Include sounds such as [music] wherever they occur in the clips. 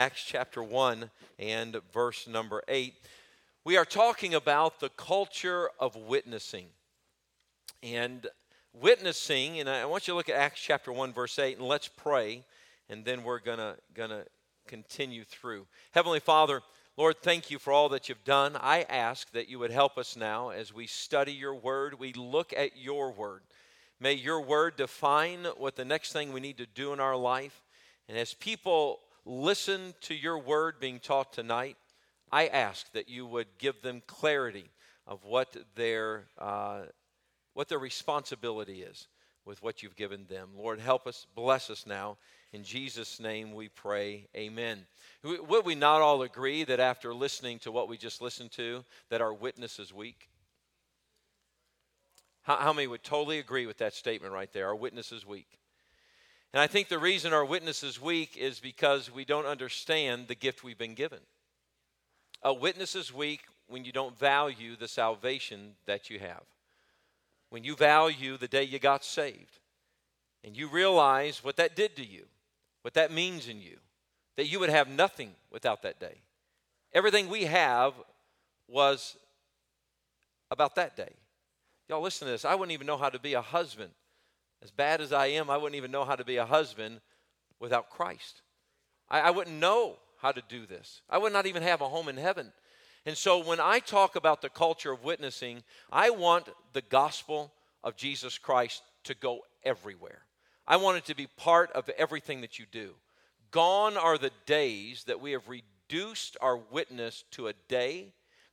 Acts chapter 1 and verse number 8. We are talking about the culture of witnessing. And witnessing, and I want you to look at Acts chapter 1, verse 8, and let's pray, and then we're going to gonna continue through. Heavenly Father, Lord, thank you for all that you've done. I ask that you would help us now as we study your word, we look at your word. May your word define what the next thing we need to do in our life. And as people listen to your word being taught tonight, I ask that you would give them clarity of what their, uh, what their responsibility is with what you've given them. Lord, help us, bless us now. In Jesus' name we pray, amen. Would we not all agree that after listening to what we just listened to, that our witness is weak? How, how many would totally agree with that statement right there? Our witness is weak. And I think the reason our witness is weak is because we don't understand the gift we've been given. A witness is weak when you don't value the salvation that you have. When you value the day you got saved and you realize what that did to you, what that means in you, that you would have nothing without that day. Everything we have was about that day. Y'all listen to this. I wouldn't even know how to be a husband as bad as I am, I wouldn't even know how to be a husband without Christ. I, I wouldn't know how to do this. I would not even have a home in heaven. And so when I talk about the culture of witnessing, I want the gospel of Jesus Christ to go everywhere. I want it to be part of everything that you do. Gone are the days that we have reduced our witness to a day.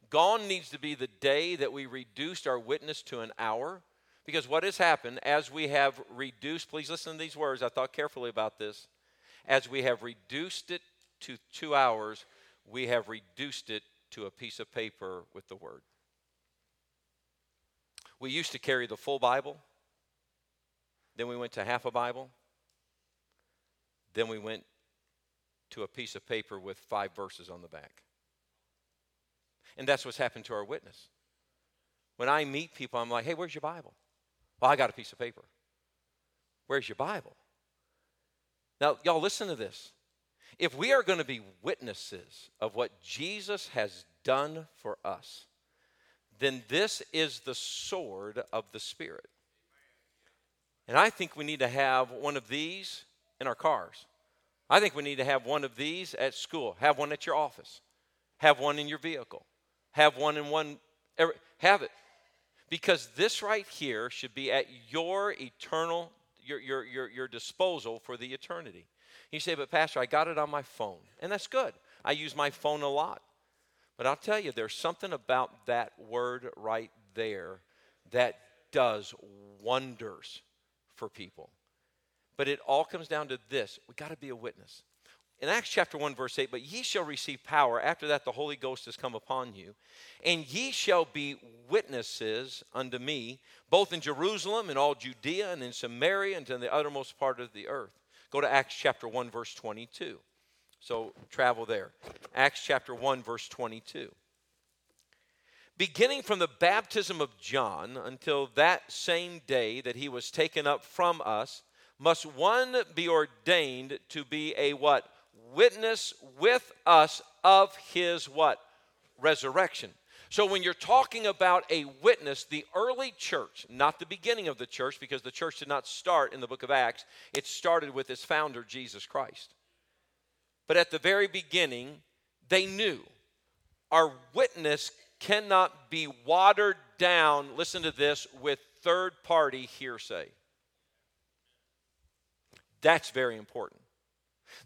Gone needs to be the day that we reduced our witness to an hour. Because what has happened as we have reduced, please listen to these words, I thought carefully about this. As we have reduced it to two hours, we have reduced it to a piece of paper with the word. We used to carry the full Bible, then we went to half a Bible, then we went to a piece of paper with five verses on the back. And that's what's happened to our witness. When I meet people, I'm like, hey, where's your Bible? Well, I got a piece of paper. Where's your Bible? Now, y'all, listen to this. If we are going to be witnesses of what Jesus has done for us, then this is the sword of the Spirit. And I think we need to have one of these in our cars. I think we need to have one of these at school, have one at your office, have one in your vehicle, have one in one, have it. Because this right here should be at your eternal, your, your, your, your disposal for the eternity. You say, but Pastor, I got it on my phone. And that's good. I use my phone a lot. But I'll tell you, there's something about that word right there that does wonders for people. But it all comes down to this we got to be a witness in Acts chapter 1, verse 8, but ye shall receive power. After that, the Holy Ghost has come upon you. And ye shall be witnesses unto me, both in Jerusalem and all Judea and in Samaria and to the uttermost part of the earth. Go to Acts chapter 1, verse 22. So travel there. Acts chapter 1, verse 22. Beginning from the baptism of John until that same day that he was taken up from us, must one be ordained to be a what? Witness with us of his what? Resurrection. So when you're talking about a witness, the early church, not the beginning of the church, because the church did not start in the book of Acts, it started with its founder, Jesus Christ. But at the very beginning, they knew our witness cannot be watered down, listen to this, with third party hearsay. That's very important.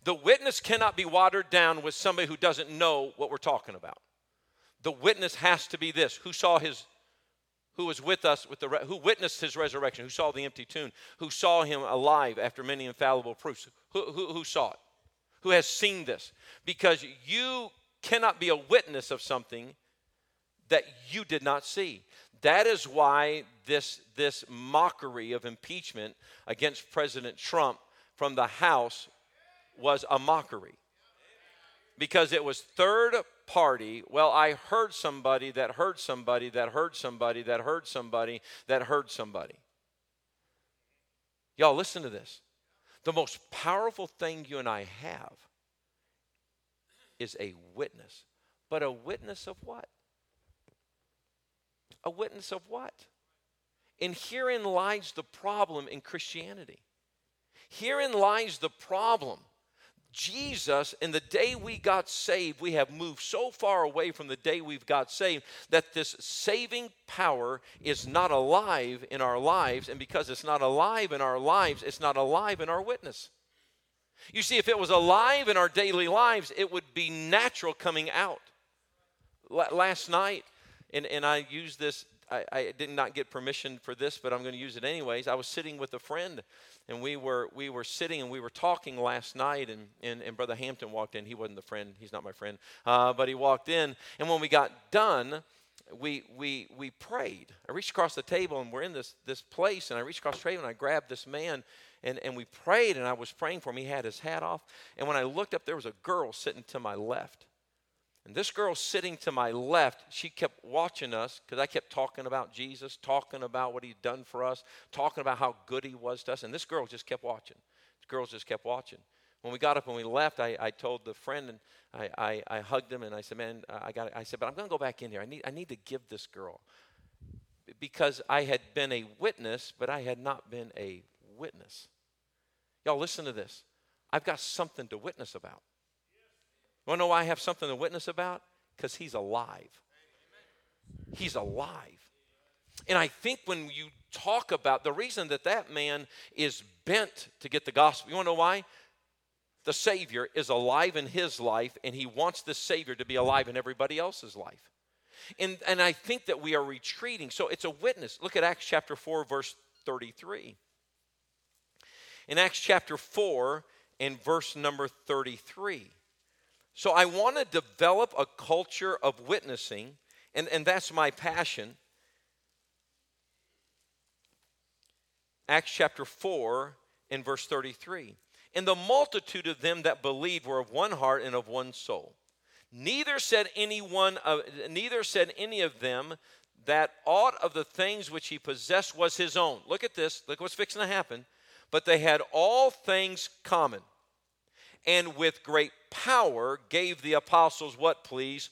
The witness cannot be watered down with somebody who doesn't know what we're talking about. The witness has to be this who saw his who was with us with the who witnessed his resurrection, who saw the empty tomb, who saw him alive after many infallible proofs. Who, who, who saw it? Who has seen this? Because you cannot be a witness of something that you did not see. That is why this, this mockery of impeachment against President Trump from the House was a mockery because it was third party. Well, I heard somebody that heard somebody that heard somebody that heard somebody that heard somebody. Y'all, listen to this. The most powerful thing you and I have is a witness. But a witness of what? A witness of what? And herein lies the problem in Christianity. Herein lies the problem. Jesus, in the day we got saved, we have moved so far away from the day we've got saved that this saving power is not alive in our lives. And because it's not alive in our lives, it's not alive in our witness. You see, if it was alive in our daily lives, it would be natural coming out. L- last night, and, and I used this I, I, did not get permission for this, but I'm going to use it anyways. I was sitting with a friend, and we were we were sitting and we were talking last night, and and, and Brother Hampton walked in. He wasn't the friend; he's not my friend, uh, but he walked in, and when we got done, we we we prayed. I reached across the table, and we're in this this place, and I reached across the table, and I grabbed this man. And, and we prayed, and I was praying for him. He had his hat off. And when I looked up, there was a girl sitting to my left. And this girl sitting to my left, she kept watching us because I kept talking about Jesus, talking about what he'd done for us, talking about how good he was to us. And this girl just kept watching. This girl just kept watching. When we got up and we left, I, I told the friend and I, I, I, hugged him and I said, Man, I got I said, but I'm going to go back in here. I need, I need to give this girl. Because I had been a witness, but I had not been a witness. Y'all, listen to this. I've got something to witness about. Want to know why I have something to witness about? Because he's alive. He's alive. And I think when you talk about the reason that that man is bent to get the gospel, you want to know why? The Savior is alive in his life, and he wants the Savior to be alive in everybody else's life. And, and I think that we are retreating. So it's a witness. Look at Acts chapter 4, verse 33. In Acts chapter 4 and verse number 33. So I want to develop a culture of witnessing, and, and that's my passion. Acts chapter 4 and verse 33. And the multitude of them that believed were of one heart and of one soul. Neither said anyone, of, neither said any of them that aught of the things which he possessed was his own. Look at this. Look what's fixing to happen. But they had all things common and with great power gave the apostles what, please?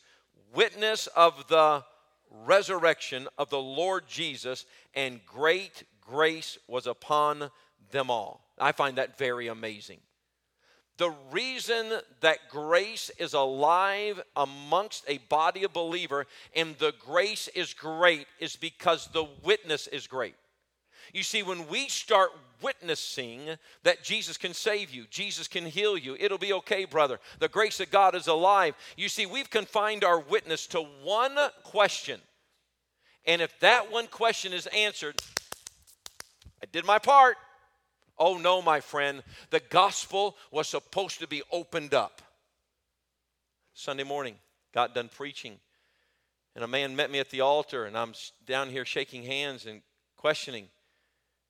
Witness of the resurrection of the Lord Jesus, and great grace was upon them all. I find that very amazing. The reason that grace is alive amongst a body of believer and the grace is great is because the witness is great. You see, when we start witnessing that Jesus can save you, Jesus can heal you, it'll be okay, brother. The grace of God is alive. You see, we've confined our witness to one question. And if that one question is answered, I did my part. Oh no, my friend, the gospel was supposed to be opened up. Sunday morning, got done preaching, and a man met me at the altar, and I'm down here shaking hands and questioning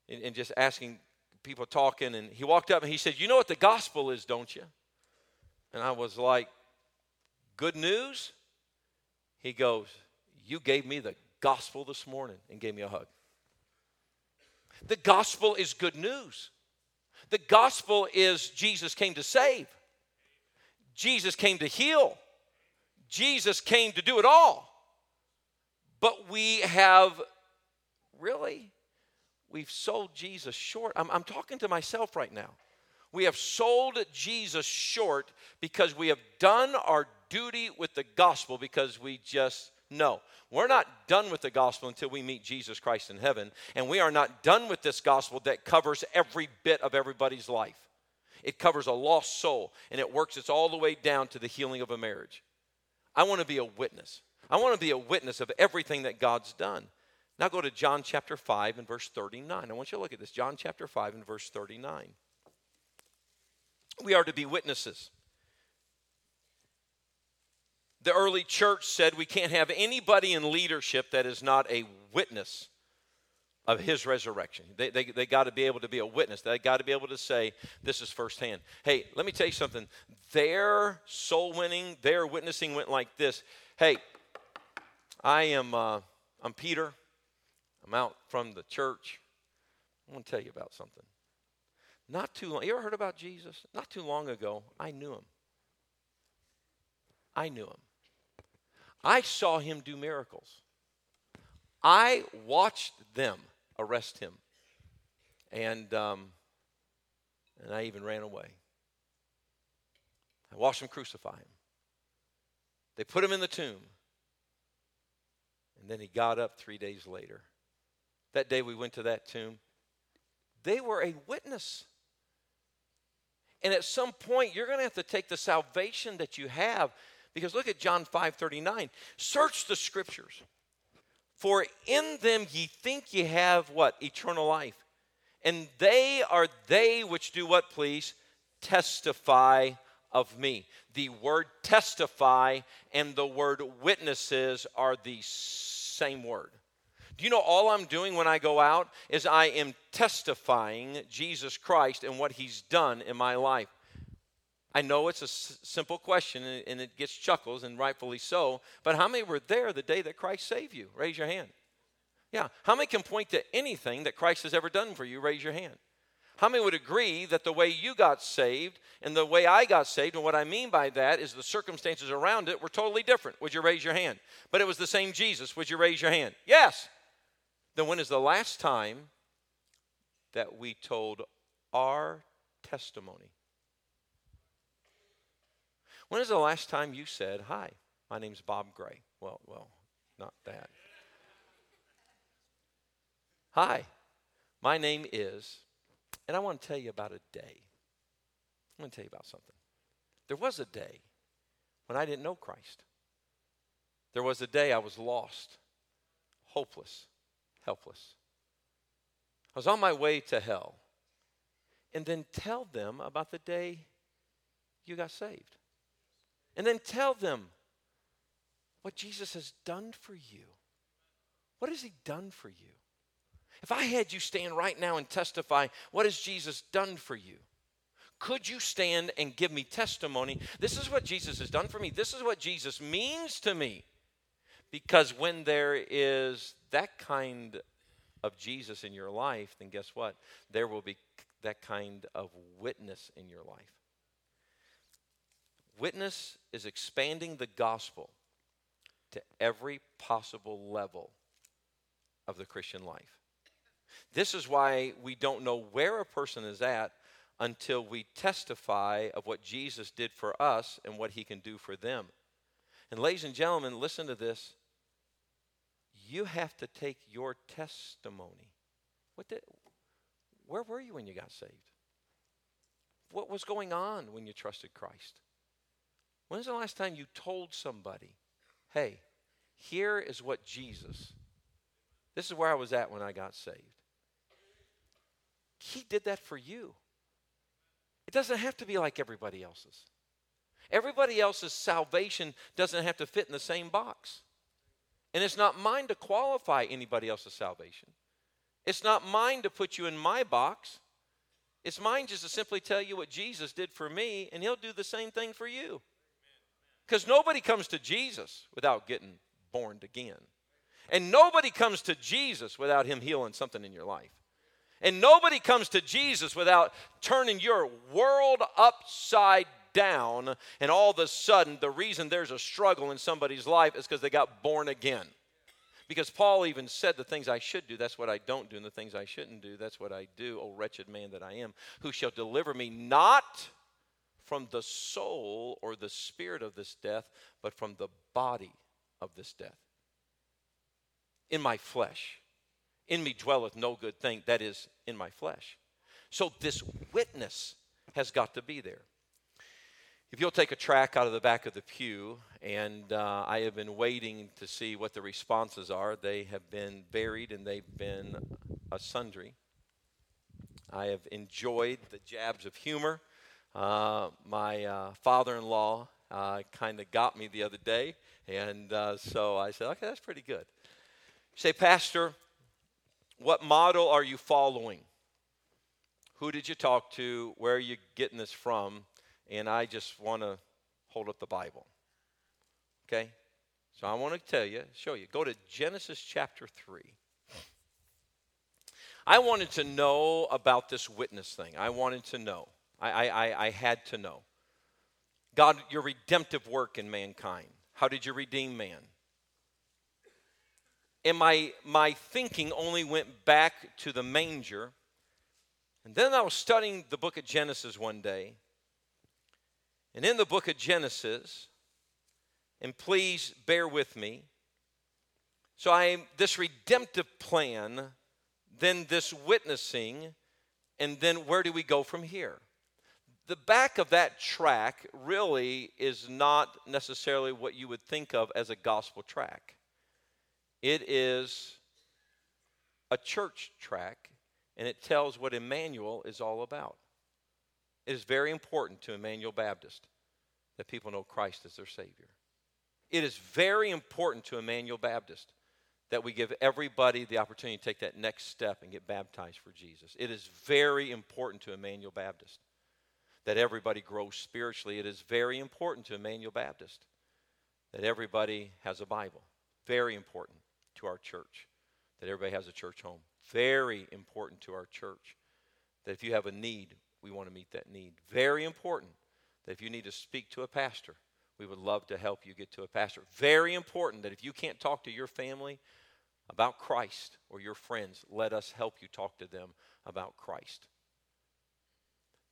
and, and just asking people talking. And he walked up and he said, You know what the gospel is, don't you? And I was like, Good news? He goes, You gave me the gospel this morning and gave me a hug. The gospel is good news. The gospel is Jesus came to save, Jesus came to heal, Jesus came to do it all. But we have really we've sold Jesus short. I'm, I'm talking to myself right now. We have sold Jesus short because we have done our duty with the gospel because we just know. We're not done with the gospel until we meet Jesus Christ in heaven. And we are not done with this gospel that covers every bit of everybody's life. It covers a lost soul and it works its all the way down to the healing of a marriage. I want to be a witness. I want to be a witness of everything that God's done. Now go to John chapter 5 and verse 39. I want you to look at this. John chapter 5 and verse 39. We are to be witnesses. The early church said we can't have anybody in leadership that is not a witness of his resurrection. They, they, they got to be able to be a witness. They got to be able to say, this is firsthand. Hey, let me tell you something. Their soul winning, their witnessing went like this. Hey, I am, uh, I'm Peter. I'm out from the church. I want to tell you about something. Not too long, you ever heard about Jesus? Not too long ago, I knew him. I knew him. I saw him do miracles. I watched them arrest him. And, um, and I even ran away. I watched them crucify him. They put him in the tomb. And then he got up three days later. That day we went to that tomb. They were a witness. And at some point, you're going to have to take the salvation that you have. Because look at John 5 39. Search the scriptures. For in them ye think ye have what? Eternal life. And they are they which do what, please? Testify of me. The word testify and the word witnesses are the same word. Do you know all I'm doing when I go out is I am testifying Jesus Christ and what he's done in my life. I know it's a s- simple question and it gets chuckles, and rightfully so, but how many were there the day that Christ saved you? Raise your hand. Yeah. How many can point to anything that Christ has ever done for you? Raise your hand. How many would agree that the way you got saved and the way I got saved, and what I mean by that is the circumstances around it were totally different? Would you raise your hand? But it was the same Jesus. Would you raise your hand? Yes. Then when is the last time that we told our testimony? When is the last time you said, Hi, my name's Bob Gray? Well, well, not that. Hi, my name is, and I want to tell you about a day. I'm going to tell you about something. There was a day when I didn't know Christ. There was a day I was lost, hopeless, helpless. I was on my way to hell. And then tell them about the day you got saved. And then tell them what Jesus has done for you. What has he done for you? If I had you stand right now and testify, what has Jesus done for you? Could you stand and give me testimony? This is what Jesus has done for me. This is what Jesus means to me. Because when there is that kind of Jesus in your life, then guess what? There will be that kind of witness in your life. Witness is expanding the gospel to every possible level of the Christian life. This is why we don't know where a person is at until we testify of what Jesus did for us and what he can do for them. And, ladies and gentlemen, listen to this. You have to take your testimony. What did, where were you when you got saved? What was going on when you trusted Christ? When's the last time you told somebody, hey, here is what Jesus, this is where I was at when I got saved? He did that for you. It doesn't have to be like everybody else's. Everybody else's salvation doesn't have to fit in the same box. And it's not mine to qualify anybody else's salvation. It's not mine to put you in my box. It's mine just to simply tell you what Jesus did for me, and He'll do the same thing for you. Because nobody comes to Jesus without getting born again. And nobody comes to Jesus without Him healing something in your life. And nobody comes to Jesus without turning your world upside down. And all of a sudden, the reason there's a struggle in somebody's life is because they got born again. Because Paul even said, The things I should do, that's what I don't do, and the things I shouldn't do, that's what I do, O wretched man that I am, who shall deliver me not from the soul or the spirit of this death, but from the body of this death. In my flesh. In me dwelleth no good thing, that is, in my flesh. So this witness has got to be there. If you'll take a track out of the back of the pew, and uh, I have been waiting to see what the responses are. They have been varied and they've been a sundry. I have enjoyed the jabs of humor. Uh, my uh, father in law uh, kind of got me the other day, and uh, so I said, okay, that's pretty good. say, Pastor, what model are you following? Who did you talk to? Where are you getting this from? And I just want to hold up the Bible. Okay? So I want to tell you, show you. Go to Genesis chapter 3. I wanted to know about this witness thing. I wanted to know. I, I, I had to know. God, your redemptive work in mankind. How did you redeem man? And my, my thinking only went back to the manger. And then I was studying the book of Genesis one day. And in the book of Genesis, and please bear with me. So I this redemptive plan, then this witnessing, and then where do we go from here? The back of that track really is not necessarily what you would think of as a gospel track. It is a church track, and it tells what Emmanuel is all about. It is very important to Emmanuel Baptist that people know Christ as their Savior. It is very important to Emmanuel Baptist that we give everybody the opportunity to take that next step and get baptized for Jesus. It is very important to Emmanuel Baptist that everybody grows spiritually. It is very important to Emmanuel Baptist that everybody has a Bible. Very important to our church that everybody has a church home. Very important to our church that if you have a need, we want to meet that need. Very important that if you need to speak to a pastor, we would love to help you get to a pastor. Very important that if you can't talk to your family about Christ or your friends, let us help you talk to them about Christ.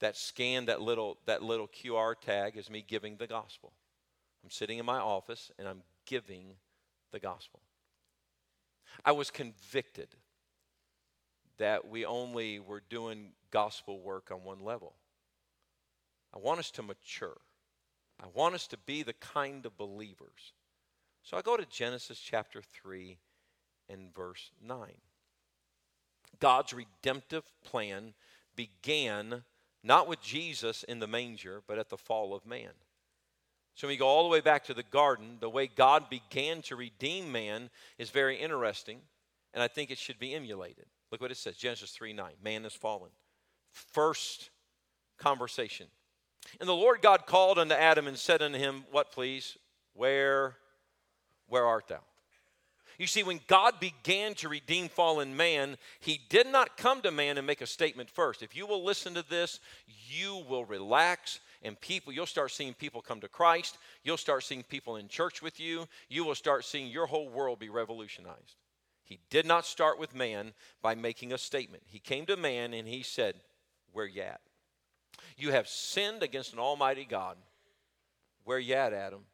That scan, that little, that little QR tag is me giving the gospel. I'm sitting in my office and I'm giving the gospel. I was convicted that we only were doing gospel work on one level. I want us to mature. I want us to be the kind of believers. So I go to Genesis chapter 3 and verse 9. God's redemptive plan began not with Jesus in the manger, but at the fall of man. So when we go all the way back to the garden, the way God began to redeem man is very interesting, and I think it should be emulated. Look what it says Genesis 3 9. Man has fallen. First conversation. And the Lord God called unto Adam and said unto him, What please? Where, where art thou? You see, when God began to redeem fallen man, he did not come to man and make a statement first. If you will listen to this, you will relax and people you'll start seeing people come to Christ. You'll start seeing people in church with you. You will start seeing your whole world be revolutionized. He did not start with man by making a statement. He came to man and he said, "Where you at? You have sinned against an almighty God. Where you at, Adam?"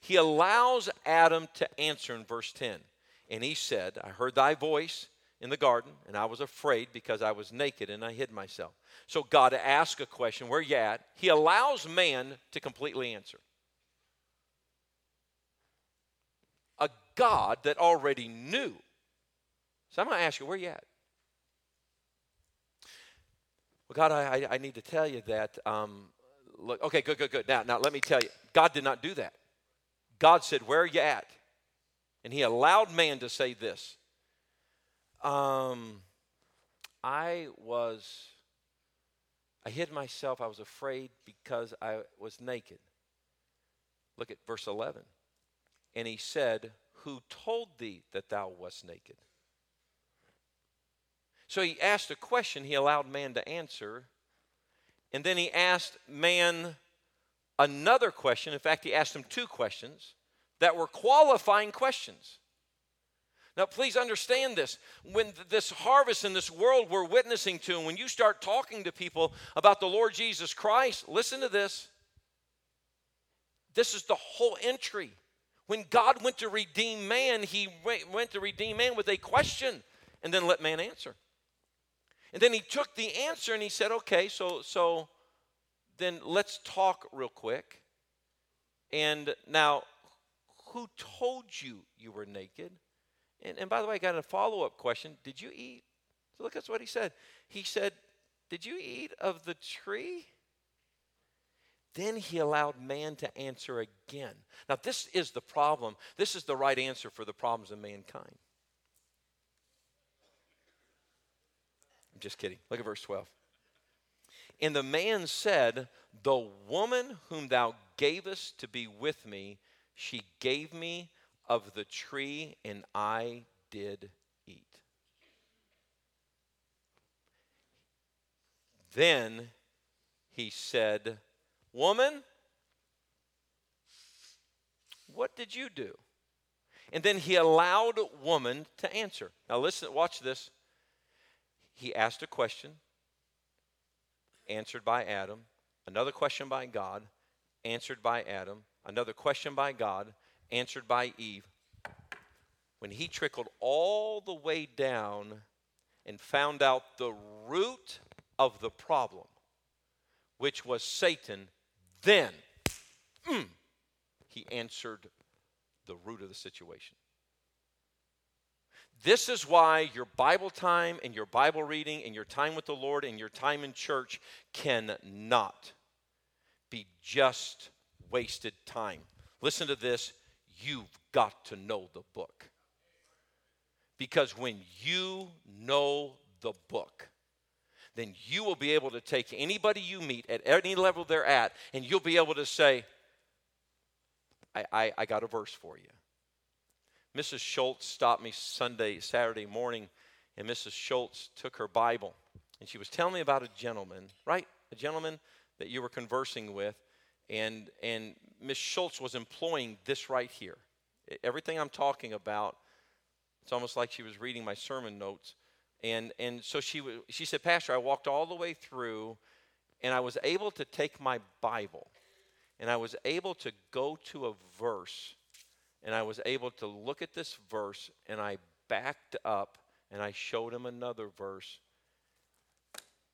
He allows Adam to answer in verse 10. And he said, I heard thy voice in the garden, and I was afraid because I was naked and I hid myself. So God asks a question, where you at? He allows man to completely answer. A God that already knew. So I'm going to ask you, where you at? Well, God, I, I need to tell you that. Um, look, okay, good, good, good. Now, now let me tell you, God did not do that. God said, "Where are you at?" And He allowed man to say this. Um, I was, I hid myself. I was afraid because I was naked. Look at verse 11. And he said, Who told thee that thou wast naked? So he asked a question, he allowed man to answer. And then he asked man another question. In fact, he asked him two questions that were qualifying questions. Now, please understand this. When this harvest in this world we're witnessing to, and when you start talking to people about the Lord Jesus Christ, listen to this. This is the whole entry. When God went to redeem man, he went to redeem man with a question and then let man answer. And then he took the answer and he said, okay, so, so then let's talk real quick. And now, who told you you were naked? And, and by the way, I got a follow up question. Did you eat? So look, that's what he said. He said, Did you eat of the tree? Then he allowed man to answer again. Now, this is the problem. This is the right answer for the problems of mankind. I'm just kidding. Look at verse 12. And the man said, The woman whom thou gavest to be with me, she gave me of the tree, and I did eat. Then he said, Woman, What did you do? And then he allowed woman to answer. Now listen, watch this. He asked a question, answered by Adam, another question by God, answered by Adam, another question by God, answered by Eve. When he trickled all the way down and found out the root of the problem, which was Satan, then mm, he answered the root of the situation. This is why your Bible time and your Bible reading and your time with the Lord and your time in church cannot be just wasted time. Listen to this you've got to know the book. Because when you know the book, then you will be able to take anybody you meet at any level they're at, and you'll be able to say, I, I, I got a verse for you. Mrs. Schultz stopped me Sunday, Saturday morning, and Mrs. Schultz took her Bible, and she was telling me about a gentleman, right? A gentleman that you were conversing with, and and Miss Schultz was employing this right here. Everything I'm talking about, it's almost like she was reading my sermon notes, and and so she she said, Pastor, I walked all the way through, and I was able to take my Bible and I was able to go to a verse and I was able to look at this verse and I backed up and I showed him another verse.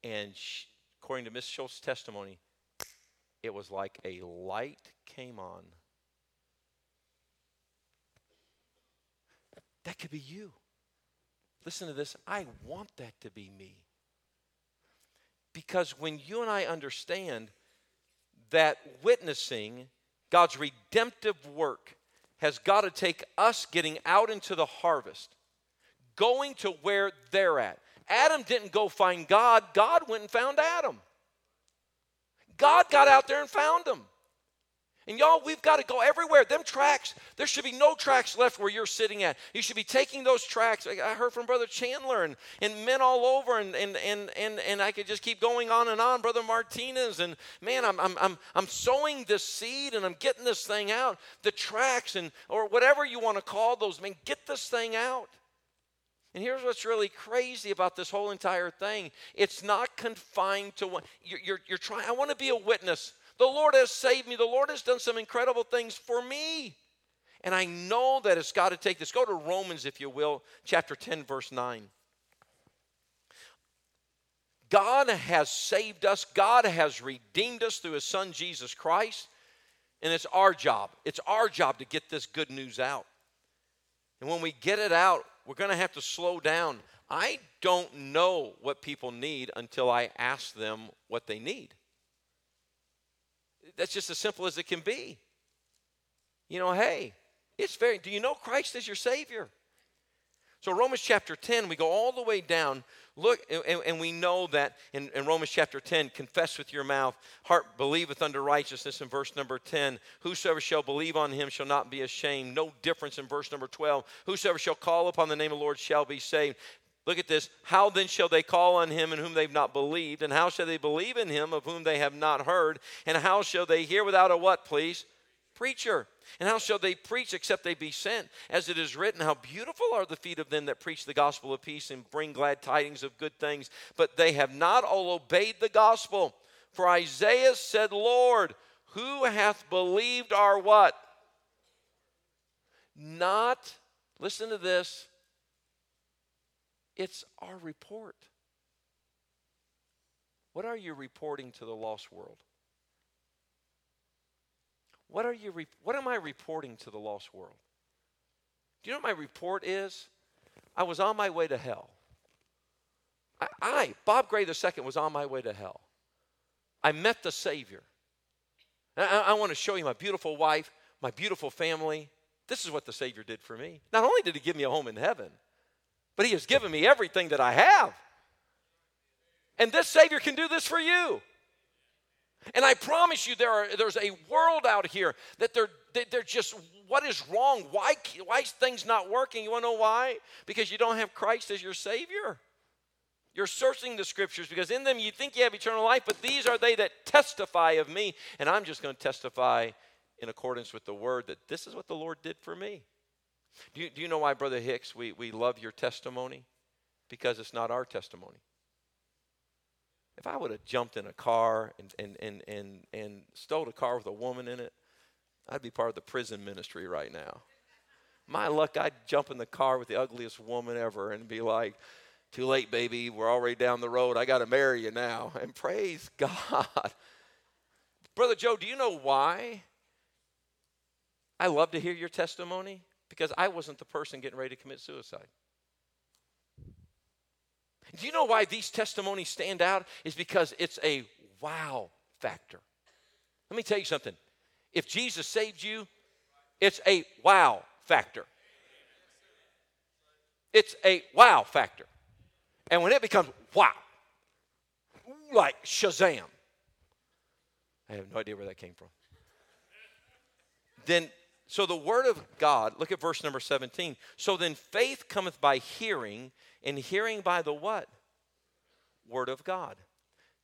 And she, according to Miss Schultz's testimony, it was like a light came on. That could be you. Listen to this. I want that to be me. Because when you and I understand that witnessing God's redemptive work has got to take us getting out into the harvest, going to where they're at. Adam didn't go find God, God went and found Adam. God got out there and found him. And y'all, we've got to go everywhere. Them tracks, there should be no tracks left where you're sitting at. You should be taking those tracks. I heard from Brother Chandler and, and men all over, and, and, and, and, and I could just keep going on and on. Brother Martinez, and man, I'm, I'm, I'm, I'm sowing this seed and I'm getting this thing out. The tracks, and or whatever you want to call those, man, get this thing out. And here's what's really crazy about this whole entire thing it's not confined to one. You're, you're, you're trying, I want to be a witness. The Lord has saved me. The Lord has done some incredible things for me. And I know that it's got to take this. Go to Romans, if you will, chapter 10, verse 9. God has saved us, God has redeemed us through His Son, Jesus Christ. And it's our job. It's our job to get this good news out. And when we get it out, we're going to have to slow down. I don't know what people need until I ask them what they need. That's just as simple as it can be. You know, hey, it's very, do you know Christ is your Savior? So, Romans chapter 10, we go all the way down. Look, and, and we know that in, in, Romans chapter 10, confess with your mouth, heart believeth unto righteousness in verse number 10. Whosoever shall believe on him shall not be ashamed. No difference in verse number 12. Whosoever shall call upon the name of the Lord shall be saved. Look at this. How then shall they call on him in whom they've not believed? And how shall they believe in him of whom they have not heard? And how shall they hear without a what, please? Preacher. And how shall they preach except they be sent? As it is written, How beautiful are the feet of them that preach the gospel of peace and bring glad tidings of good things. But they have not all obeyed the gospel. For Isaiah said, Lord, who hath believed our what? Not, listen to this, it's our report. What are you reporting to the lost world? What are you re- what am I reporting to the lost world? Do you know what my report is? I was on my way to hell. I, I Bob Gray II, was on my way to hell. I met the Savior. I, I want to show you my beautiful wife, my beautiful family. This is what the Savior did for me. Not only did He give me a home in heaven, but He has given me everything that I have. And this Savior can do this for you. And I promise you, there are, there's a world out here that they're, they're just, what is wrong? Why, why is things not working? You want to know why? Because you don't have Christ as your Savior. You're searching the scriptures because in them you think you have eternal life, but these are they that testify of me. And I'm just going to testify in accordance with the word that this is what the Lord did for me. Do you, do you know why, Brother Hicks, we, we love your testimony? Because it's not our testimony. If I would have jumped in a car and, and, and, and, and stole a car with a woman in it, I'd be part of the prison ministry right now. My luck, I'd jump in the car with the ugliest woman ever and be like, too late, baby. We're already down the road. I got to marry you now. And praise [laughs] God. Brother Joe, do you know why I love to hear your testimony? Because I wasn't the person getting ready to commit suicide. Do you know why these testimonies stand out? Is because it's a wow factor. Let me tell you something. If Jesus saved you, it's a wow factor. It's a wow factor. And when it becomes wow, like Shazam, I have no idea where that came from. Then, so the word of God, look at verse number 17. So then faith cometh by hearing, and hearing by the what? Word of God.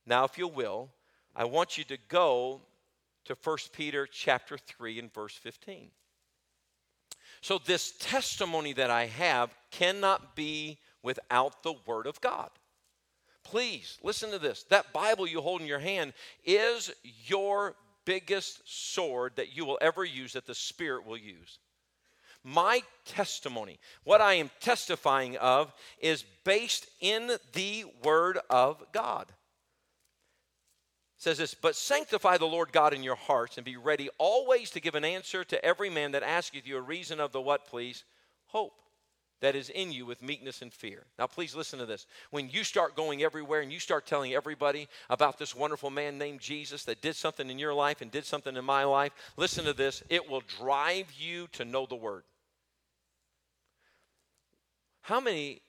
Now, if you will, I want you to go to 1 Peter chapter 3 and verse 15. So this testimony that I have cannot be without the Word of God. Please listen to this. That Bible you hold in your hand is your biggest sword that you will ever use, that the Spirit will use. My testimony, what I am testifying of, is based in the Word of God. It says this, but sanctify the Lord God in your hearts and be ready always to give an answer to every man that asketh you a reason of the what, please? Hope that is in you with meekness and fear. Now, please listen to this. When you start going everywhere and you start telling everybody about this wonderful man named Jesus that did something in your life and did something in my life, listen to this. It will drive you to know the word. How many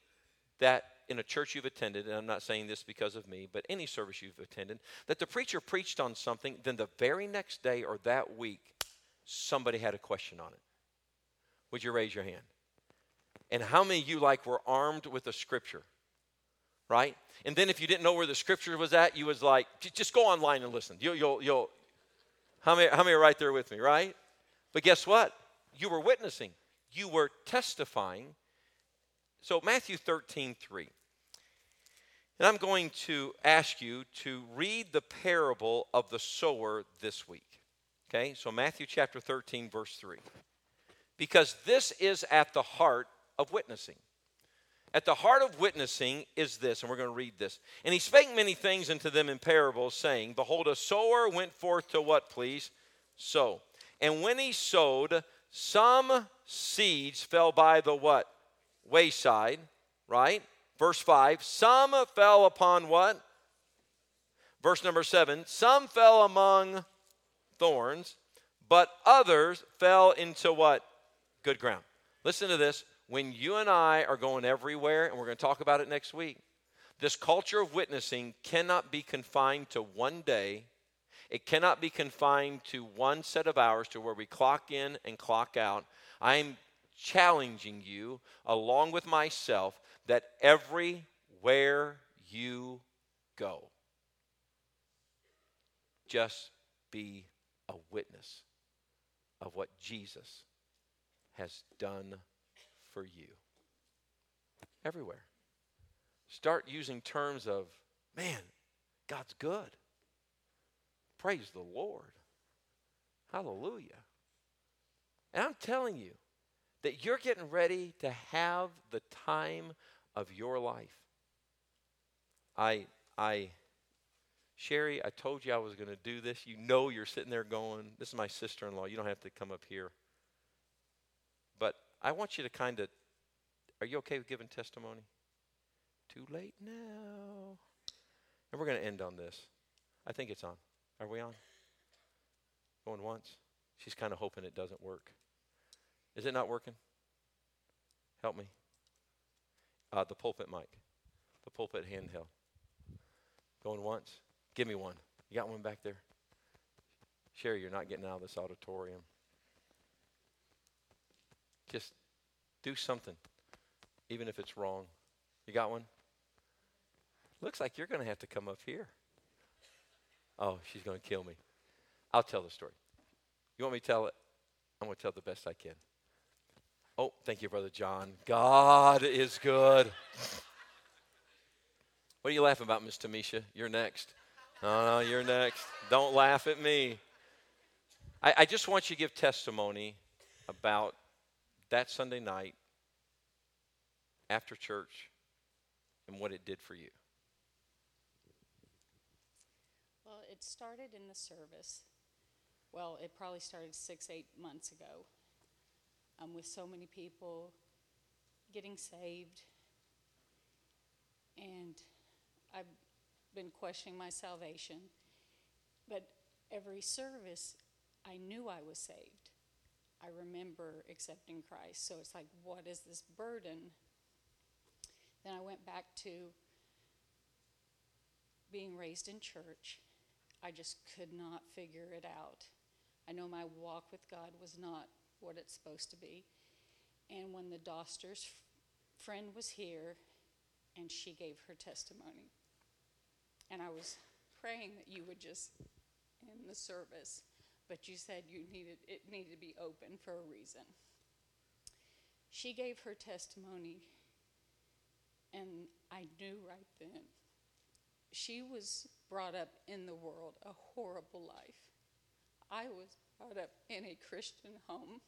that in a church you've attended, and I'm not saying this because of me, but any service you've attended, that the preacher preached on something, then the very next day or that week, somebody had a question on it? Would you raise your hand? And how many of you like were armed with a scripture? Right? And then if you didn't know where the scripture was at, you was like, just go online and listen. You'll, you'll, you'll. How many, how many are right there with me, right? But guess what? You were witnessing. You were testifying. So Matthew 13, 3. And I'm going to ask you to read the parable of the sower this week. Okay? So Matthew chapter 13, verse 3. Because this is at the heart of witnessing. At the heart of witnessing is this, and we're going to read this. And he spake many things unto them in parables, saying, Behold, a sower went forth to what, please? Sow. And when he sowed, some seeds fell by the what? Wayside, right? Verse 5. Some fell upon what? Verse number 7. Some fell among thorns, but others fell into what? Good ground. Listen to this when you and I are going everywhere, and we're going to talk about it next week, this culture of witnessing cannot be confined to one day. It cannot be confined to one set of hours to where we clock in and clock out. I'm challenging you, along with myself, that everywhere you go, just be a witness of what Jesus has done for you. Everywhere. Start using terms of, man, God's good. Praise the Lord. Hallelujah. And I'm telling you that you're getting ready to have the time of your life. I, I, Sherry, I told you I was going to do this. You know you're sitting there going, this is my sister in law. You don't have to come up here. I want you to kind of, are you okay with giving testimony? Too late now. And we're going to end on this. I think it's on. Are we on? Going once? She's kind of hoping it doesn't work. Is it not working? Help me. Uh, the pulpit mic, the pulpit handheld. Going once? Give me one. You got one back there? Sherry, you're not getting out of this auditorium. Just do something, even if it's wrong. You got one? Looks like you're going to have to come up here. Oh, she's going to kill me. I'll tell the story. You want me to tell it? I'm going to tell the best I can. Oh, thank you, Brother John. God is good. What are you laughing about, Miss Tamisha? You're next. No, no, you're next. Don't laugh at me. I, I just want you to give testimony about that Sunday night after church and what it did for you. Well, it started in the service. Well, it probably started six, eight months ago. Um, with so many people getting saved. And I've been questioning my salvation. But every service, I knew I was saved. I remember accepting Christ. So it's like, what is this burden? Then I went back to being raised in church. I just could not figure it out. I know my walk with God was not what it's supposed to be. And when the Dosters friend was here and she gave her testimony, and I was praying that you would just end the service, but you said you needed it needed to be open for a reason. She gave her testimony, and I knew right then she was brought up in the world a horrible life. I was brought up in a Christian home,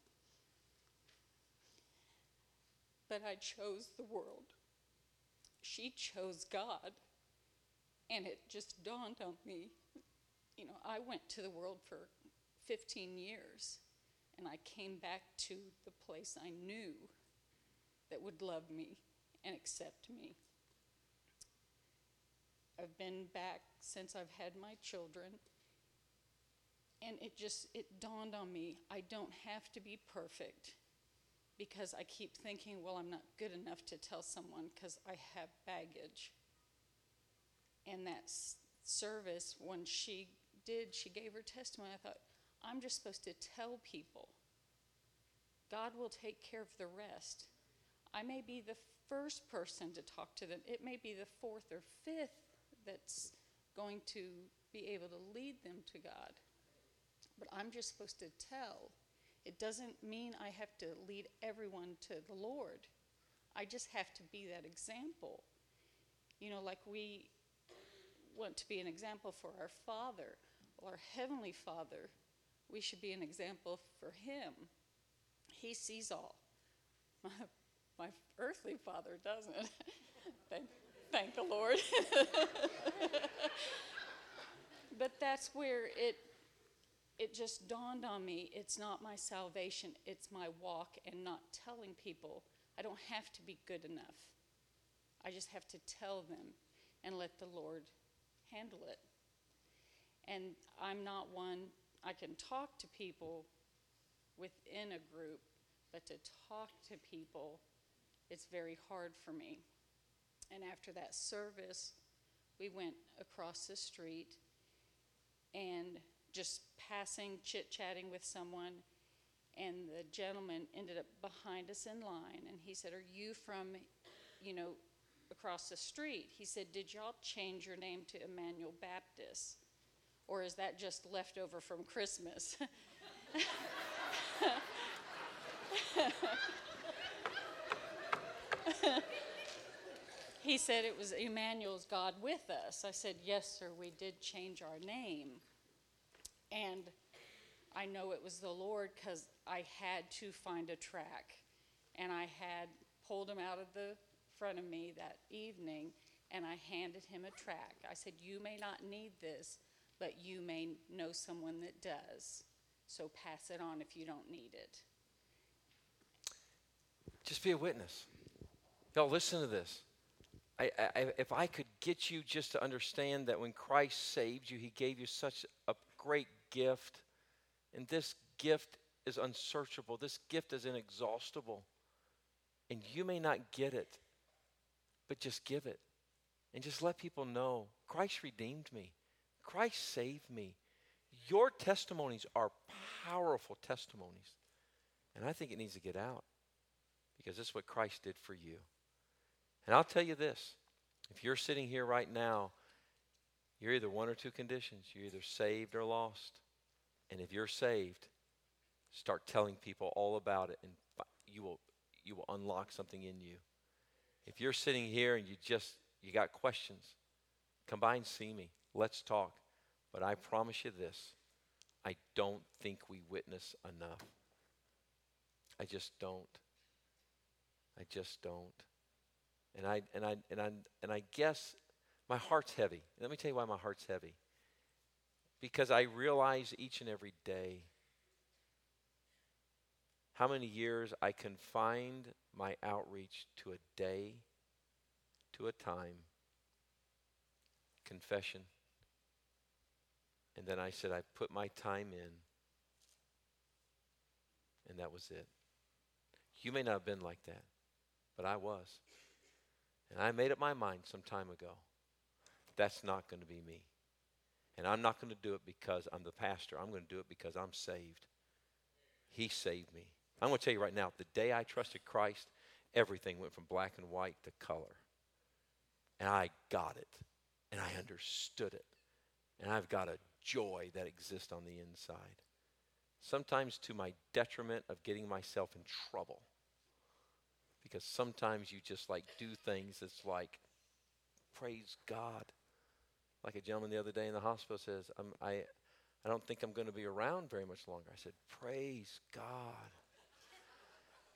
but I chose the world. She chose God, and it just dawned on me. You know, I went to the world for 15 years, and I came back to the place I knew that would love me and accept me. I've been back since I've had my children. And it just it dawned on me, I don't have to be perfect because I keep thinking, well, I'm not good enough to tell someone because I have baggage. And that service, when she did, she gave her testimony. I thought, I'm just supposed to tell people. God will take care of the rest. I may be the first person to talk to them, it may be the fourth or fifth that's going to be able to lead them to God. But I'm just supposed to tell. It doesn't mean I have to lead everyone to the Lord. I just have to be that example. You know, like we want to be an example for our Father, our Heavenly Father. We should be an example for Him. He sees all. [laughs] My, my earthly father doesn't. [laughs] thank, thank the Lord. [laughs] but that's where it it just dawned on me it's not my salvation, it's my walk and not telling people. I don't have to be good enough. I just have to tell them and let the Lord handle it. And I'm not one, I can talk to people within a group, but to talk to people, it's very hard for me. And after that service, we went across the street and just passing, chit chatting with someone, and the gentleman ended up behind us in line, and he said, "Are you from, you know, across the street?" He said, "Did y'all change your name to Emmanuel Baptist, or is that just leftover from Christmas?" [laughs] he said it was Emmanuel's God with us. I said, Yes, sir, we did change our name. And I know it was the Lord because I had to find a track. And I had pulled him out of the front of me that evening and I handed him a track. I said, You may not need this, but you may know someone that does. So pass it on if you don't need it. Just be a witness. Y'all, listen to this. I, I, if I could get you just to understand that when Christ saved you, he gave you such a great gift. And this gift is unsearchable, this gift is inexhaustible. And you may not get it, but just give it. And just let people know Christ redeemed me, Christ saved me. Your testimonies are powerful testimonies. And I think it needs to get out because this is what Christ did for you. And I'll tell you this if you're sitting here right now, you're either one or two conditions. You're either saved or lost. And if you're saved, Start telling people all about it, and you will, you will unlock something in you. If you're sitting here and you just you got questions, come by and see me. Let's talk. But I promise you this I don't think we witness enough. I just don't. I just don't. And I and I and I and I guess my heart's heavy. Let me tell you why my heart's heavy. Because I realize each and every day how many years I confined my outreach to a day, to a time, confession. And then I said, I put my time in. And that was it. You may not have been like that, but I was. And I made up my mind some time ago. That's not going to be me. And I'm not going to do it because I'm the pastor. I'm going to do it because I'm saved. He saved me. I'm going to tell you right now, the day I trusted Christ, everything went from black and white to color. And I got it. And I understood it. And I've got a joy that exists on the inside. Sometimes to my detriment of getting myself in trouble. Because sometimes you just like do things that's like, praise God. Like a gentleman the other day in the hospital says, I'm, I, I don't think I'm going to be around very much longer. I said, praise God.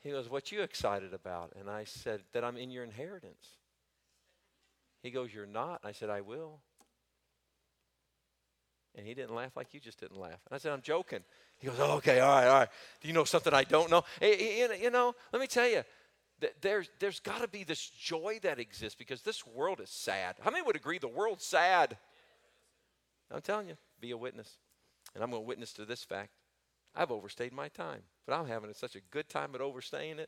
He goes, What you excited about? And I said, That I'm in your inheritance. He goes, You're not. I said, I will. And he didn't laugh like you just didn't laugh. And I said, I'm joking. He goes, oh, Okay, all right, all right. Do you know something I don't know? Eh, eh, you know, let me tell you, there's, there's got to be this joy that exists because this world is sad. How many would agree the world's sad? I'm telling you, be a witness. And I'm going to witness to this fact. I've overstayed my time, but I'm having such a good time at overstaying it.